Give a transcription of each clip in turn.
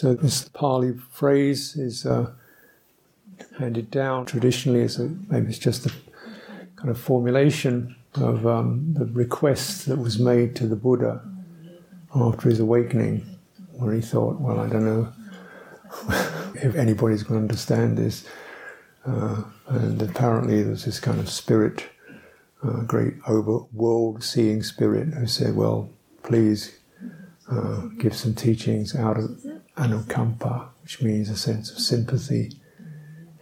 So this Pali phrase is uh, handed down traditionally as a maybe it's just a kind of formulation of um, the request that was made to the Buddha after his awakening, where he thought, well, I don't know if anybody's going to understand this. Uh, and apparently, there's this kind of spirit, uh, great over world seeing spirit, who said, well, please uh, give some teachings out of anukampa, which means a sense of sympathy,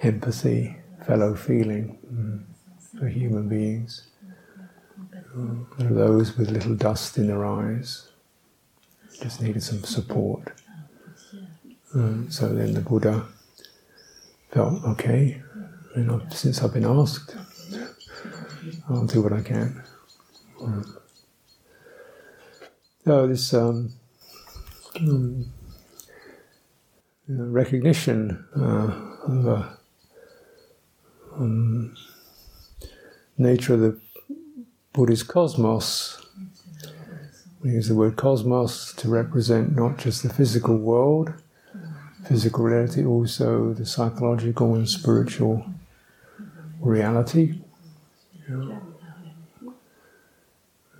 empathy, fellow feeling mm, for human beings. Uh, those with little dust in their eyes just needed some support. Uh, so then the Buddha felt, okay, since I've been asked, I'll do what I can. Uh, so this um, um, recognition uh, of the um, nature of the Buddhist cosmos. We use the word cosmos to represent not just the physical world, physical reality, also the psychological and spiritual reality.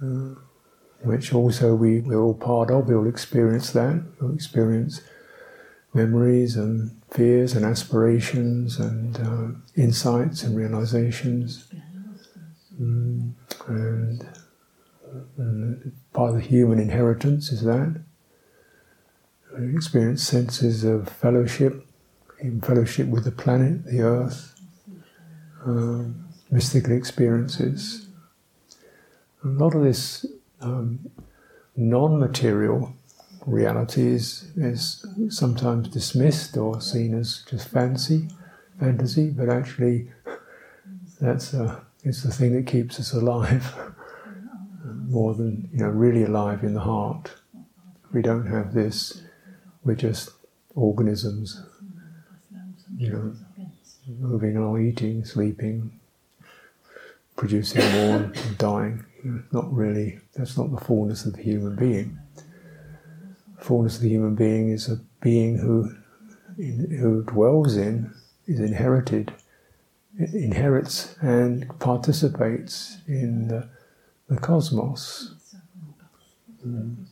Uh, which also we, we're all part of, we all experience that, we experience memories and fears and aspirations and uh, insights and realizations. Mm, and, and, part of the human inheritance is that. We experience senses of fellowship, in fellowship with the planet, the earth, um, mystical experiences. A lot of this um, non material realities is sometimes dismissed or seen as just fancy, fantasy, but actually that's uh, it's the thing that keeps us alive more than you know really alive in the heart. If we don't have this, we're just organisms, you know, moving along, eating, sleeping, producing more, and dying. Not really. That's not the fullness of the human being fullness of the human being is a being who who dwells in, is inherited, inherits and participates in the, the cosmos. Mm.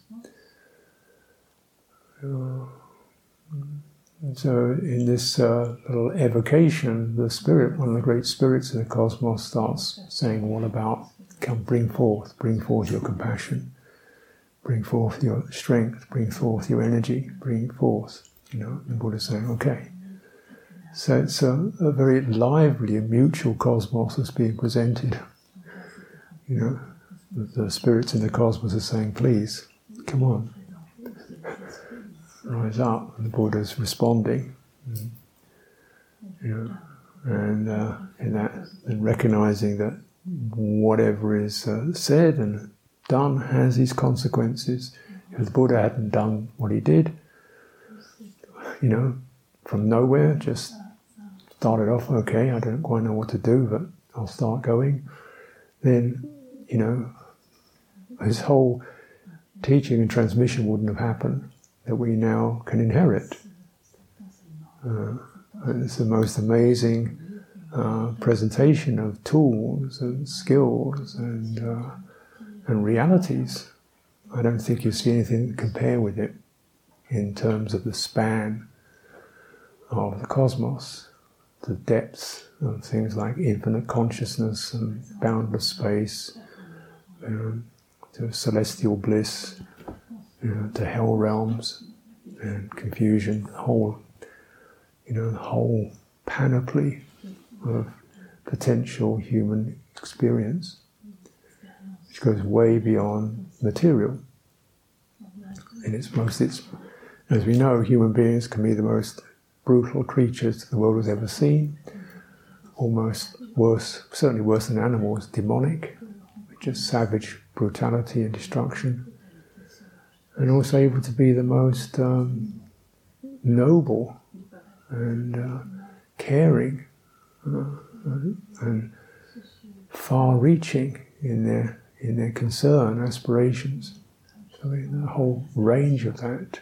So, in this uh, little evocation, the spirit, one of the great spirits of the cosmos, starts saying, "What about come, bring forth, bring forth your compassion." Bring forth your strength, bring forth your energy, bring forth. You know, the Buddha saying, okay. So it's a, a very lively and mutual cosmos that's being presented. You know, the, the spirits in the cosmos are saying, please, come on, rise up. And the Buddha's responding. You know, and uh, in that, and recognizing that whatever is uh, said and done has its consequences. If the Buddha hadn't done what he did, you know, from nowhere, just started off, okay, I don't quite know what to do, but I'll start going, then, you know, his whole teaching and transmission wouldn't have happened that we now can inherit. Uh, it's the most amazing uh, presentation of tools and skills and uh, and realities, I don't think you see anything to compare with it in terms of the span of the cosmos, the depths of things like infinite consciousness and boundless space, um, to celestial bliss, you know, to hell realms and confusion, the whole, you know, the whole panoply of potential human experience which goes way beyond material. In its most, it's, as we know, human beings can be the most brutal creatures the world has ever seen, almost worse, certainly worse than animals, demonic, just savage brutality and destruction, and also able to be the most um, noble and uh, caring uh, and far-reaching in their in their concern, aspirations. So the whole range of that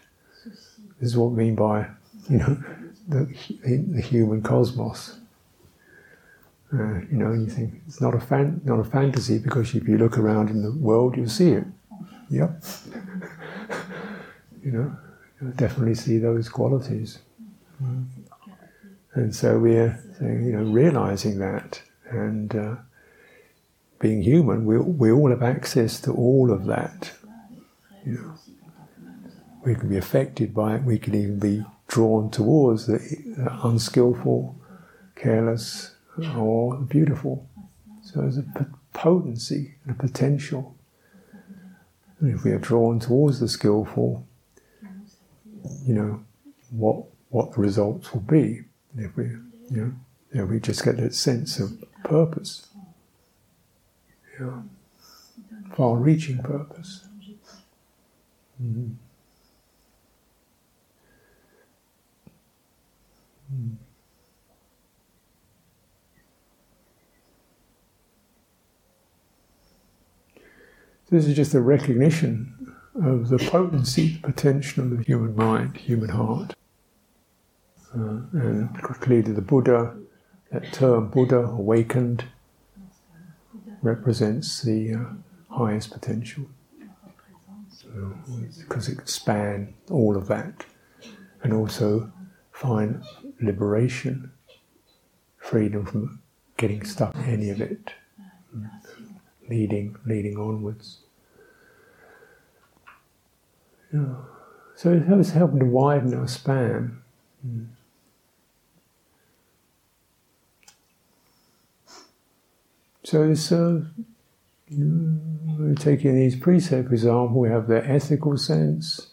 this is what we mean by, you know, the, the human cosmos. Uh, you know, you think it's not a fan, not a fantasy because if you look around in the world, you'll see it. Yep. you know, you'll definitely see those qualities. Mm. And so we're saying, you know, realizing that and uh, being human, we, we all have access to all of that. You know, we can be affected by it. We can even be drawn towards the unskillful, careless, or beautiful. So there's a potency and a potential. And if we are drawn towards the skillful, you know what what the results will be. If we, you know, we just get that sense of purpose, yeah, far-reaching purpose. Mm-hmm. Mm. This is just a recognition of the potency, the potential of the human mind, human heart. Uh, and clearly the Buddha, that term Buddha, awakened, represents the uh, highest potential. Because it can span all of that and also find liberation, freedom from getting stuck in any of it, leading, leading onwards. Yeah. So it's helping to widen our span. Mm. So taking these precepts, for example, we have the ethical sense.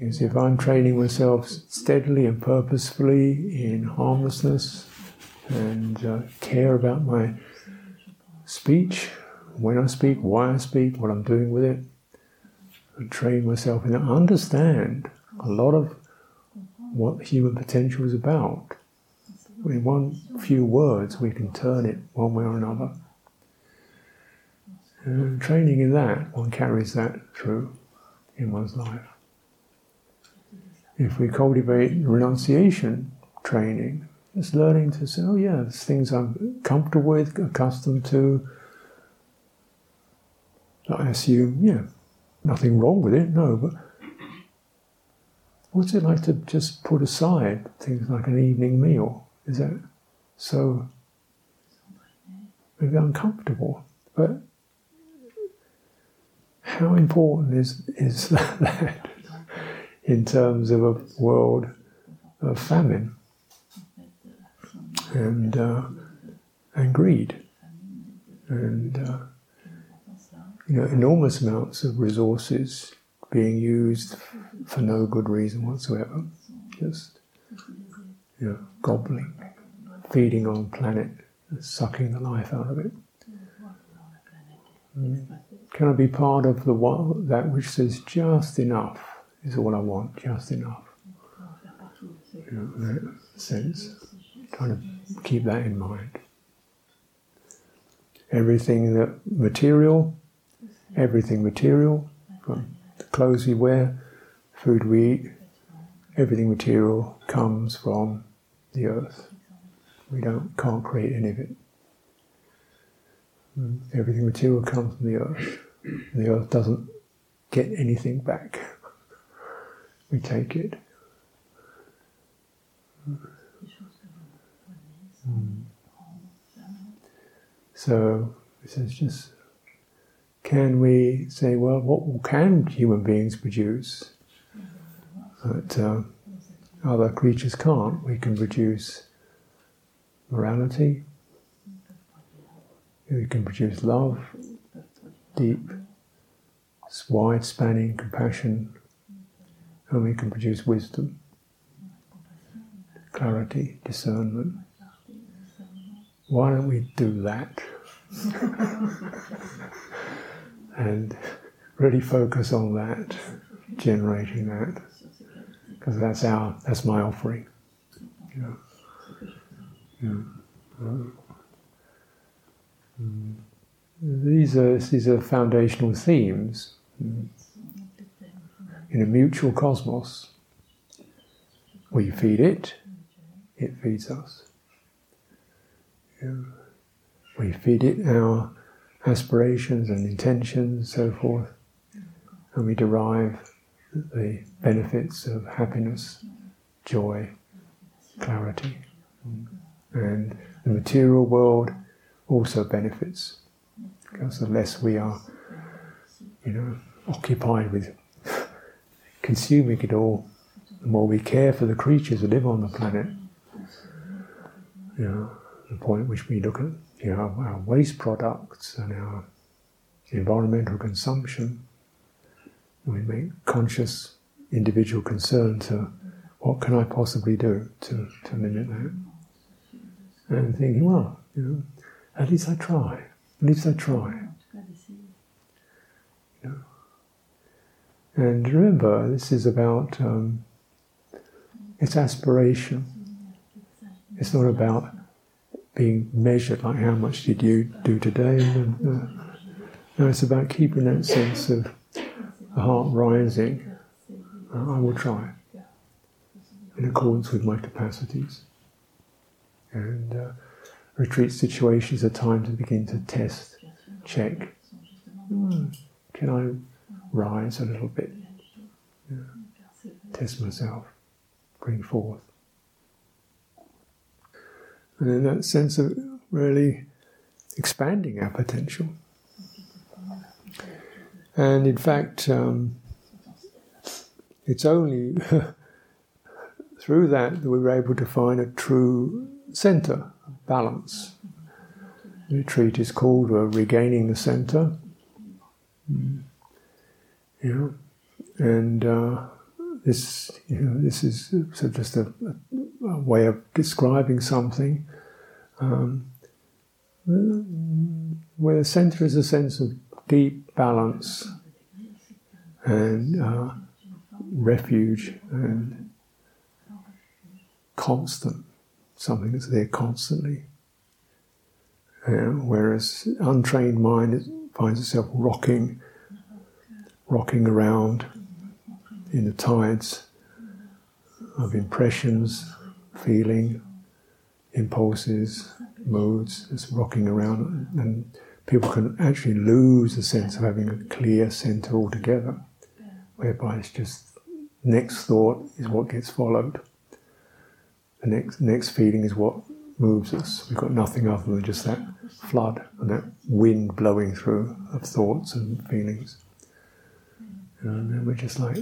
As if I'm training myself steadily and purposefully in harmlessness and uh, care about my speech, when I speak, why I speak, what I'm doing with it, and train myself and. Understand a lot of what human potential is about in one few words, we can turn it one way or another. And training in that, one carries that through in one's life. If we cultivate renunciation training, it's learning to say, oh yeah, there's things I'm comfortable with, accustomed to. I assume, yeah, nothing wrong with it, no, but what's it like to just put aside things like an evening meal? Is that so? Maybe uncomfortable, but how important is is that in terms of a world of famine and uh, and greed and uh, you know enormous amounts of resources being used for no good reason whatsoever, just you know, gobbling, feeding on planet, sucking the life out of it. Mm. Can I be part of the one, that which says just enough is all I want, just enough? You know, that sense, trying to keep that in mind. Everything that material, everything material, from the clothes we wear, food we eat, everything material comes from the earth. We don't can't create any of it. Mm. Everything material comes from the earth. The earth doesn't get anything back. We take it. Mm. So this is just can we say, well, what can human beings produce? But uh, other creatures can't. We can produce morality, we can produce love, deep, wide spanning compassion, and we can produce wisdom, clarity, discernment. Why don't we do that? and really focus on that, generating that because that's our that's my offering. Yeah. Yeah. Mm. These are these are foundational themes. Mm. in a mutual cosmos. We feed it, it feeds us. We feed it our aspirations and intentions, so forth, and we derive the benefits of happiness, joy, clarity. And the material world also benefits because the less we are, you know, occupied with consuming it all, the more we care for the creatures that live on the planet. You know, the point at which we look at you know, our waste products and our environmental consumption, we make conscious individual concern to what can I possibly do to, to limit that? And thinking, well, you know, at least I try. At least I try. You know? And remember, this is about um, it's aspiration. It's not about being measured, like how much did you do today. And, uh, no, it's about keeping that sense of heart rising. I will try in accordance with my capacities. And uh, retreat situations are time to begin to test, check. Hmm, can I rise a little bit? Yeah. Test myself, bring forth. And in that sense of really expanding our potential. And in fact, um, it's only through that that we were able to find a true center, balance. The retreat is called uh, Regaining the Center. Mm. You know, and uh, this, you know, this is so just a, a, way of describing something um, where the center is a sense of deep balance and uh, refuge and constant, something that's there constantly. Uh, whereas untrained mind finds itself rocking, rocking around in the tides of impressions, feeling, impulses, moods, just rocking around, and people can actually lose the sense of having a clear center altogether, whereby it's just next thought is what gets followed. The next next feeling is what moves us. We've got nothing other than just that flood and that wind blowing through of thoughts and feelings. And then we're just like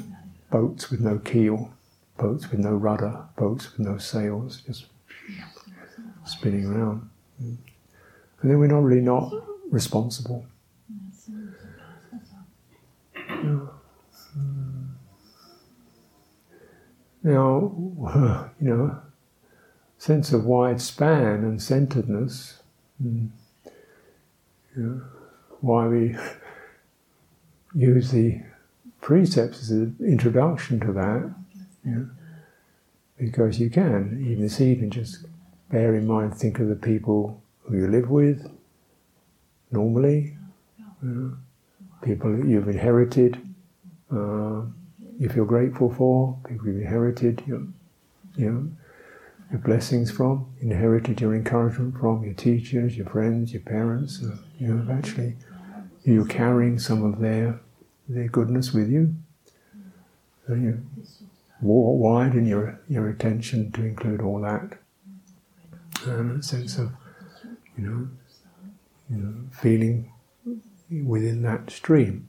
boats with no keel, boats with no rudder, boats with no sails, just spinning around. And then we're not really not responsible. Now, you know, sense of wide span and centeredness, mm, know, why we use the precepts as an introduction to that, because you can, even this evening, just bear in mind, think of the people who you live with normally, people that you've inherited, uh, you feel grateful for, people you've inherited, your, you know, your blessings from, inherited your encouragement from, your teachers, your friends, your parents. Uh, you have actually, you're carrying some of their their goodness with you. And you widen your your attention to include all that And a sense of, you know, you know, feeling within that stream.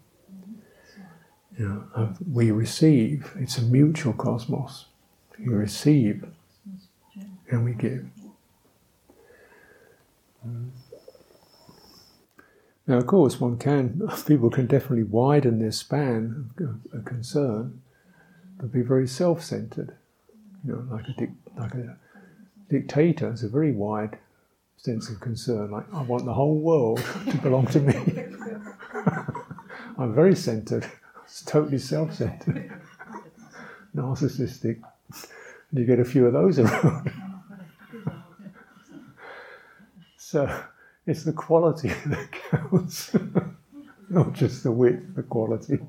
You know, uh, we receive. It's a mutual cosmos. We receive, and we give. Mm. Now, of course, one can. People can definitely widen their span of, concern, but be very self-centered. You know, like a like a dictator has a very wide sense of concern. Like, I want the whole world to belong to me. I'm very centered. It's totally self centered. Narcissistic. And you get a few of those around. so it's the quality that counts, not just the width, the quality.